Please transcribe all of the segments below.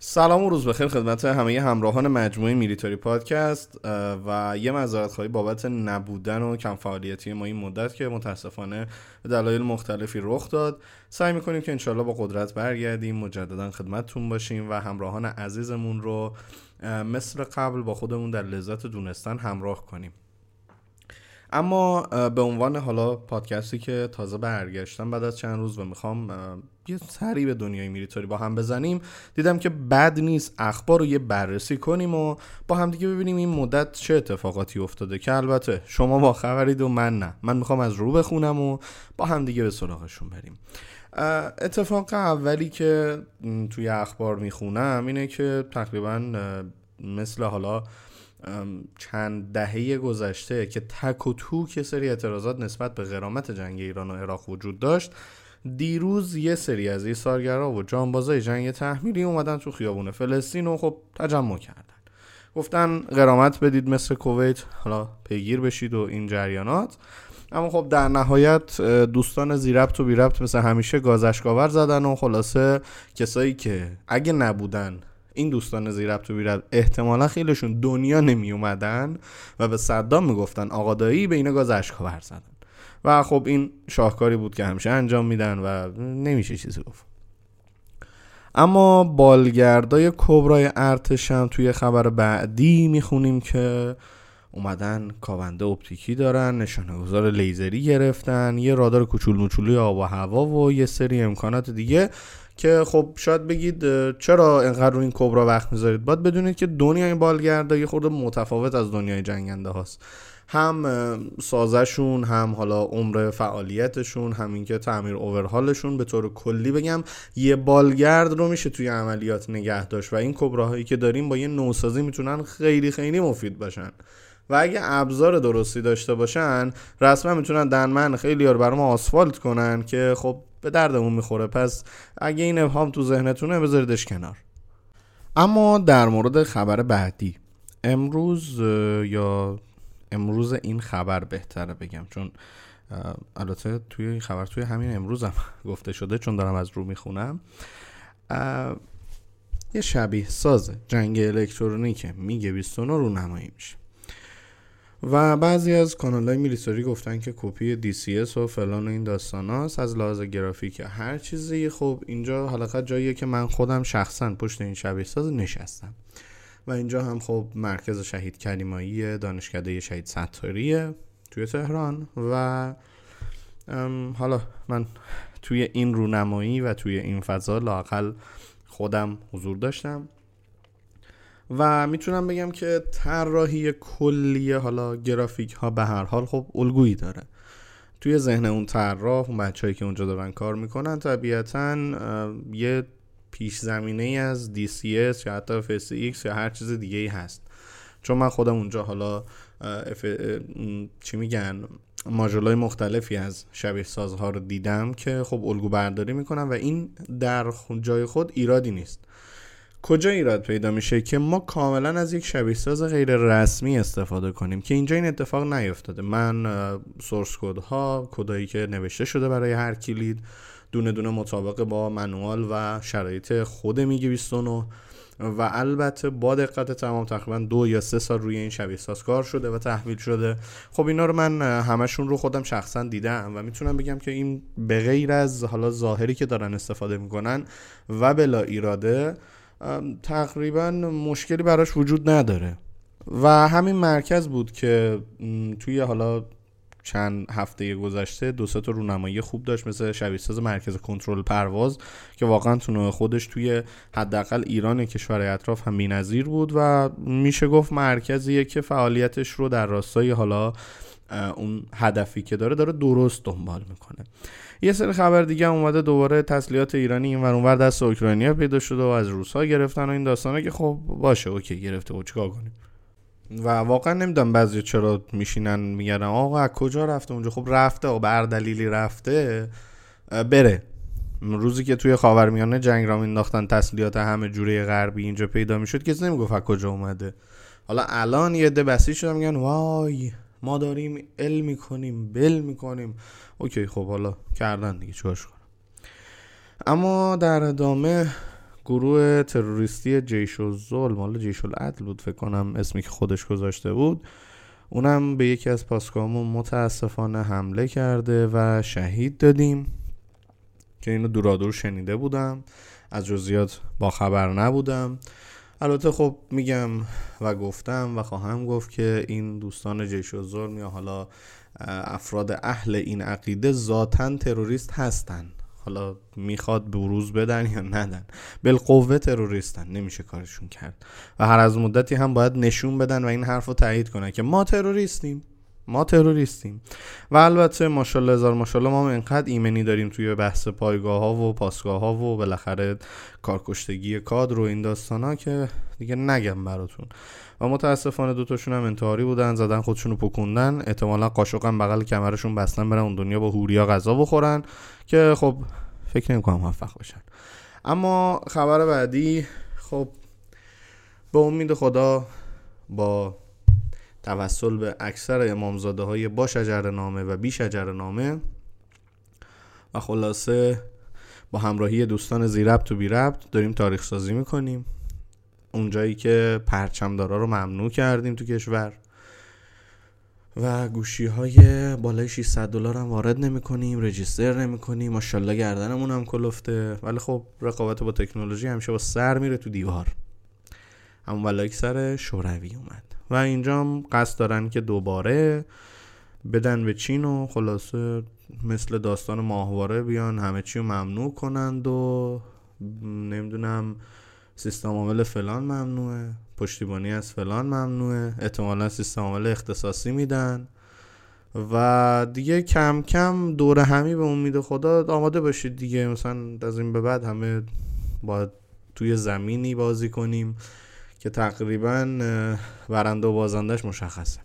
سلام و روز بخیر خدمت همه همراهان مجموعه میلیتاری پادکست و یه مذارت خواهی بابت نبودن و کم فعالیتی ما این مدت که متاسفانه دلایل مختلفی رخ داد. سعی می‌کنیم که انشالله با قدرت برگردیم مجددا خدمتتون باشیم و همراهان عزیزمون رو مثل قبل با خودمون در لذت دونستن همراه کنیم. اما به عنوان حالا پادکستی که تازه برگشتم بعد از چند روز و می‌خوام یه سری به دنیای میلیتاری با هم بزنیم. دیدم که بد نیست اخبار رو یه بررسی کنیم و با هم دیگه ببینیم این مدت چه اتفاقاتی افتاده که البته شما با خبرید و من نه. من می‌خوام از رو بخونم و با هم دیگه به سراغشون بریم. اتفاق اولی که توی اخبار می‌خونم اینه که تقریبا مثل حالا چند دهه گذشته که تک و توک سری اعتراضات نسبت به غرامت جنگ ایران و عراق وجود داشت دیروز یه سری از ایثارگرا و جانبازای جنگ تحمیلی اومدن تو خیابون فلسطین و خب تجمع کردن. گفتن غرامت بدید مثل کویت حالا پیگیر بشید و این جریانات. اما خب در نهایت دوستان زیربت و بیربت مثل همیشه گازشکاور زدن و خلاصه کسایی که اگه نبودن این دوستان زیربت و بیربط احتمالا خیلیشون دنیا نمی اومدن و به صدام می‌گفتن آقادایی به اینا گاز اشکاور زدن. و خب این شاهکاری بود که همیشه انجام میدن و نمیشه چیزی گفت. اما بالگردای کبرای ارتشم توی خبر بعدی می‌خونیم که اومدن کاونده اپتیکی دارن نشانه گذار لیزری گرفتن یه رادار کوچول موچولی آب و هوا و یه سری امکانات دیگه. که خب شاید بگید چرا اینقدر رو این کبرا وقت می‌ذارید؟ باید بدونید که دنیای بالگرده یه خورده متفاوت از دنیای جنگنده هاست. هم سازشون هم حالا عمر فعالیتشون هم اینکه تعمیر اوورهالشون به طور کلی بگم یه بالگرد رو میشه توی عملیات نگه داشت و این کبراهایی که داریم با یه نوسازی می‌تونن خیلی خیلی مفید باشن. و اگه ابزار درستی داشته باشن رسما می‌تونن دنمن خیلی رو برای ما آسفالت کنن که خب به دردمون می‌خوره. پس اگه این ابهام تو ذهنتونه بذاریدش کنار. اما در مورد خبر بعدی. امروز یا امروز این خبر بهتره بگم چون البته توی این خبر توی همین امروز هم گفته شده چون دارم از رو می‌خونم. یه شبیه ساز جنگ الکترونیک میگه 29 رو نمایی میشه. و بعضی از کانال های میلیتاری گفتن که کپی DCS و فلان و این داستان هاست. از لحاظ گرافیک هر چیزی خب اینجا حلقت جاییه که من خودم شخصا پشت این شبیه ساز نشستم. و اینجا هم خب مرکز شهید کلیمایی دانشکده شهید ستاریه توی تهران و حالا من توی این رونمایی و توی این فضا لاقل خودم حضور داشتم. و می‌تونم بگم که طراحی کلیه حالا گرافیک ها به هر حال خب الگویی داره. توی ذهن اون طراح اون بچههایی که اونجا دارن کار می‌کنن طبیعتا یه پیش زمینه ای از DCS یا حتی FSX یا هر چیز دیگه ای هست. چون من خودم اونجا حالا چی میگن ماژولای مختلفی از شبیه سازها رو دیدم که خب الگو برداری می‌کنن و این در جای خود ایرادی نیست. کجا ایراد پیدا میشه که ما کاملا از یک شبیه ساز غیر رسمی استفاده کنیم که اینجا این اتفاق نیفتاده. من سورس کد ها کدایی که نوشته شده برای هر کلید دونه دونه مطابق با منوال و شرایط خود میگه 29 و البته با دقت تمام تقریبا دو یا سه سال روی این شبیه ساز کار شده و تحویل شده. خب اینا رو من همشون رو خودم شخصا دیدم و می‌تونم بگم که این به غیر از حالا ظاهری که دارن استفاده می‌کنن و بلا ایراده تقریبا مشکلی براش وجود نداره. و همین مرکز بود که توی حالا چند هفته گذشته دو تا رونمایی خوب داشت مثل شبیه ساز مرکز کنترل پرواز که واقعا تو خودش توی حداقل ایران کشور اطراف هم بی‌نظیر بود و میشه گفت مرکزیه که فعالیتش رو در راستای حالا اون هدفی که داره داره درست دنبال می‌کنه. یه سری خبر دیگه اومده دوباره تسلیحات ایرانی این اونور دست اوکراینیا پیدا شده و از روسا گرفتن و این داستانه که خب باشه اوکی گرفته و چیکار کنیم؟ و واقعا نمی‌دونم بعضی چرا میشینن میگن آقا از کجا رفته اونجا؟ خب رفته و بر دلیلی رفته. بره. روزی که توی خاورمیانه جنگ را مینداختن تسلیحات همه جوره غربی اینجا پیدا می‌شد کسی نمی‌گفت از کجا اومده. حالا الان یه عده بسی شدن میگن وای ما داریم علم می‌کنیم بل می‌کنیم. اوکی خب حالا کردن دیگه چیکارش کنم؟ اما در ادامه گروه تروریستی جیش و ظلم حالا جیش العدل بود فکر کنم اسمی که خودش گذاشته بود اونم به یکی از پاسگاهمون متاسفانه حمله کرده و شهید دادیم. که اینو دورادور شنیده بودم. از جزئیات با خبر نبودم. البته خب میگم و گفتم و خواهم گفت که این دوستان جیش و ظلم یا حالا افراد اهل این عقیده ذاتا تروریست هستن. حالا می‌خواد بروز بدن یا ندن. بالقوه تروریستن نمیشه کارشون کرد. و هر از مدتی هم باید نشون بدن و این حرف رو تایید کنن که ما تروریستیم. ما تروریستیم. و البته ماشاءالله هزار ماشاءالله ما اینقدر ایمنی داریم توی بحث پایگاه ها و پاسگاه ها و بالاخره کارکشتگی کادر و این داستان ها که دیگه نگم براتون. و متاسفانه دوتاشون هم انتحاری بودن زدن خودشونو پکوندن احتمالا قاشقم بغل کمرشون بستن برن اون دنیا با هوریا غذا بخورن که خب فکر نمی کنم موفق باشن. اما خبر بعدی خب به امید خدا با توسل به اکثر امامزاده های با شجر نامه و بی شجر نامه و خلاصه با همراهی دوستان زیربط و بی ربط داریم تاریخ سازی می‌کنیم. اونجایی که پرچمدارا رو ممنوع کردیم تو کشور و گوشی های بالای 600 دلار هم وارد نمی کنیم رجیستر نمی کنیم ماشاءالله گردنمون هم کلفته. ولی خب رقابت با تکنولوژی همیشه با سر میره تو دیوار. همون ولایک سر شوروی اومد. و اینجا قصد دارن که دوباره بدن به چین و خلاصه مثل داستان ماهواره بیان همه چی رو ممنوع کنند و نمی‌دونم سیستم عامل فلان ممنوعه پشتیبانی از فلان ممنوعه احتمالا سیستم عامل اختصاصی میدن و دیگه کم کم دور همی به امید خدا آماده باشید دیگه. مثلا از این به بعد همه باید توی زمینی بازی کنیم. که تقریبا برنده و بازندش مشخصه.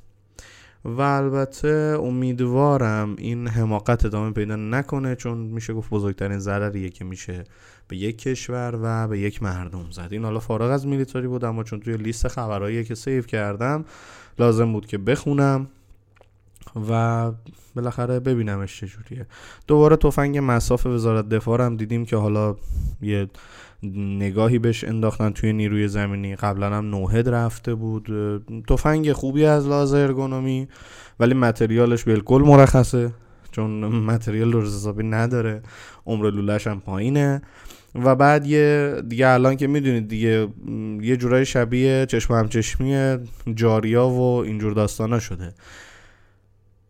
و البته امیدوارم این حماقت ادامه پیدا نکنه چون میشه گفت بزرگترین ضرریه که میشه به یک کشور و به یک مردم زد. این حالا فارغ از میلیتاری بود اما چون توی لیست خبرهایی که سیو کردم لازم بود که بخونم. و بالاخره ببینمش چجوریه دوباره تفنگ مساف وزارت دفاع هم دیدیم که حالا یه نگاهی بهش انداختن توی نیروی زمینی. قبلا هم نوهد رفته بود. تفنگ خوبی از لحاظ ارگونومی ولی متریالش بالکل مرخصه چون متریال رو حسابی نداره. عمر لولش هم پایینه. و بعد یه دیگه الان که می‌دونید دیگه یه جورای شبیه چشم همچشمی جاریا و اینجور داستانا شده.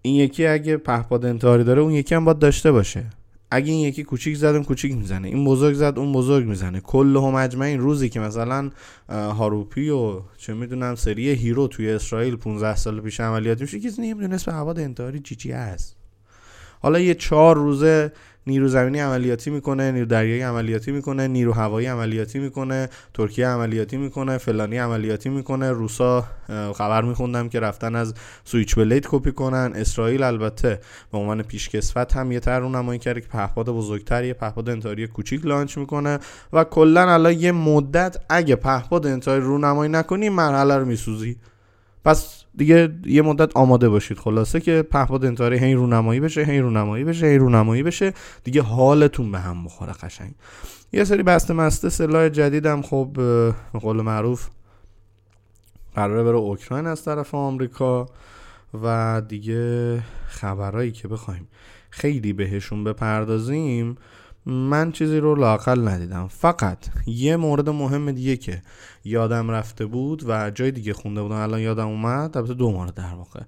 این یکی اگه پهپاد انتحاری داره اون یکی هم باید داشته باشه. اگه این یکی کوچیک زد اون کوچیک می‌زنه. این بزرگ زد اون بزرگ می‌زنه. کل هم این روزی که مثلا هاروپی و چه می‌دونم سری هیرو توی اسرائیل 15 سال پیش عملیات میشه کسی نمی‌دونه اسم هوا انتحاری چی چی هست. حالا یه چهار روزه نیرو زمینی عملیاتی می‌کنه نیرو دریایی عملیاتی می‌کنه نیرو هوایی عملیاتی می‌کنه ترکیه عملیاتی می‌کنه فلانی عملیاتی می‌کنه روسا خبر میخوندم که رفتن از Switchblade کپی کنن. اسرائیل البته به عنوان پیشکسوت هم یه طرح رونمایی کرده که پهپاد بزرگتر یه پهپاد انتحاری کوچیک launch می‌کنه و کلا الان یه مدت اگه پهپاد انتحاری رونمایی نکنی مرحله رو میسوزی. پس دیگه یه مدت آماده باشید. خلاصه که پهپاد انتحاری هی رونمایی بشه هی رونمایی بشه هی رونمایی بشه. دیگه حالتون به هم بخوره قشنگ. یه سری بسته مسته سلاح جدیدم خب به قول معروف قراره بره اوکراین از طرف آمریکا و دیگه خبرایی که بخوایم خیلی بهشون بپردازیم من چیزی رو لاقل ندیدم. فقط یه مورد مهم دیگه که یادم رفته بود و جای دیگه خونده بودم. الان یادم اومد. البته دو مورد در واقع.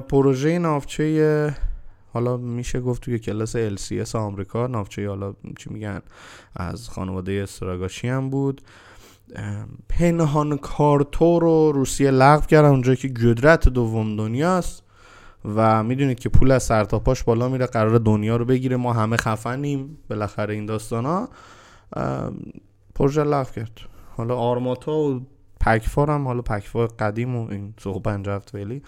پروژه نافچه حالا میشه گفت توی کلاس LCS آمریکا. نافچه حالا چی میگن از خانواده استراگاشی هم بود. پنهان کارتو رو روسیه لغو کردن. اونجا که قدرت دوم دنیاست. و می‌دونید که پول از سرتاپاش بالا میره قرار دنیا رو بگیره. ما همه خفنیم بالاخره این داستان ها پروژه لغو کرد. حالا آرماتا و پکفار هم حالا پکفار قدیم و این سوق پنج هفت ولی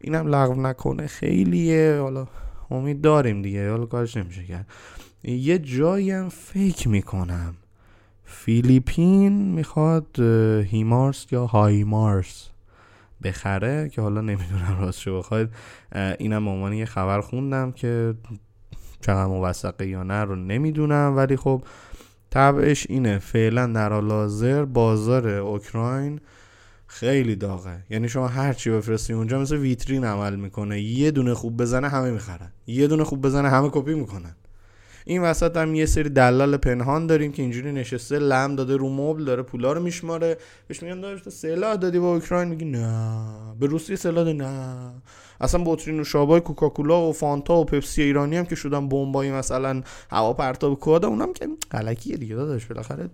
اینم لغو نکنه. خیلیه. حالا امید داریم دیگه. حالا کارش نمیشه کرد. یه جایی هم فکر می‌کنم. فیلیپین می‌خواد هیمارس یا هایمارس. بخره که حالا نمی‌دونم راست شو بخواید. اینم عنوان یه خبر خوندم که چقدر موثقه یا نه رو نمی‌دونم ولی خب طبعش اینه. فعلا در حال حاضر بازار اوکراین خیلی داغه. یعنی شما هر چی بفرستی اونجا مثل ویترین عمل می‌کنه. یه دونه خوب بزنه همه می‌خرن. یه دونه خوب بزنه همه کپی می‌کنن. این وسط هم یه سری دلال پنهان داریم که اینجوری نشسته لم داده رو مبل داره پولا رو میشماره. بهش میگن داشت سلاح دادی با اوکراین؟ میگی نه. به روسیه سلاح نه. اصلا بطری نوشابای کوکاکولا و فانتا و پپسی ایرانی هم که شدن بمبایی مثلا هوا پرتاب کودا اونم که غلکیه دیگه داداش. بالاخره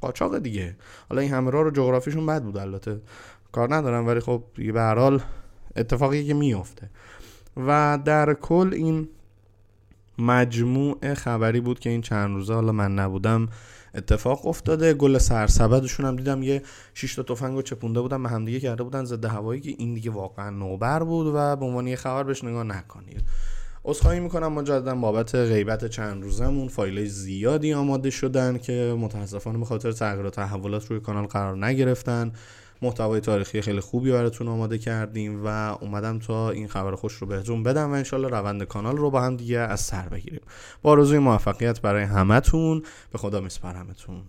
قاچاق دیگه. حالا این همه رو جغرافیشون بد بود البته. کار ندارم ولی خب دیگه به هر حال اتفاقی که میفته و در کل این مجموع خبری بود که این چند روزه حالا من نبودم اتفاق افتاده. گل سرسبدشون هم دیدم یه شش تا تفنگو چپونده بودن به همدیگه کرده بودن ضد هوایی که این دیگه واقعا نوبر بود و به عنوان یه خبر بهش نگاه نکنید. عذرخواهی می‌کنم مجددا بابت غیبت چند روزمون. فایل زیادی آماده شدن که متاسفانه به خاطر تغییر و تحولات روی کانال قرار نگرفتن. محتوای تاریخی خیلی خوبی براتون آماده کردیم و اومدم تا این خبر خوش رو بهتون بدم و انشالله روند کانال رو با هم دیگه از سر بگیریم. با آرزوی موفقیت برای همتون. به خدا میسپارمتون.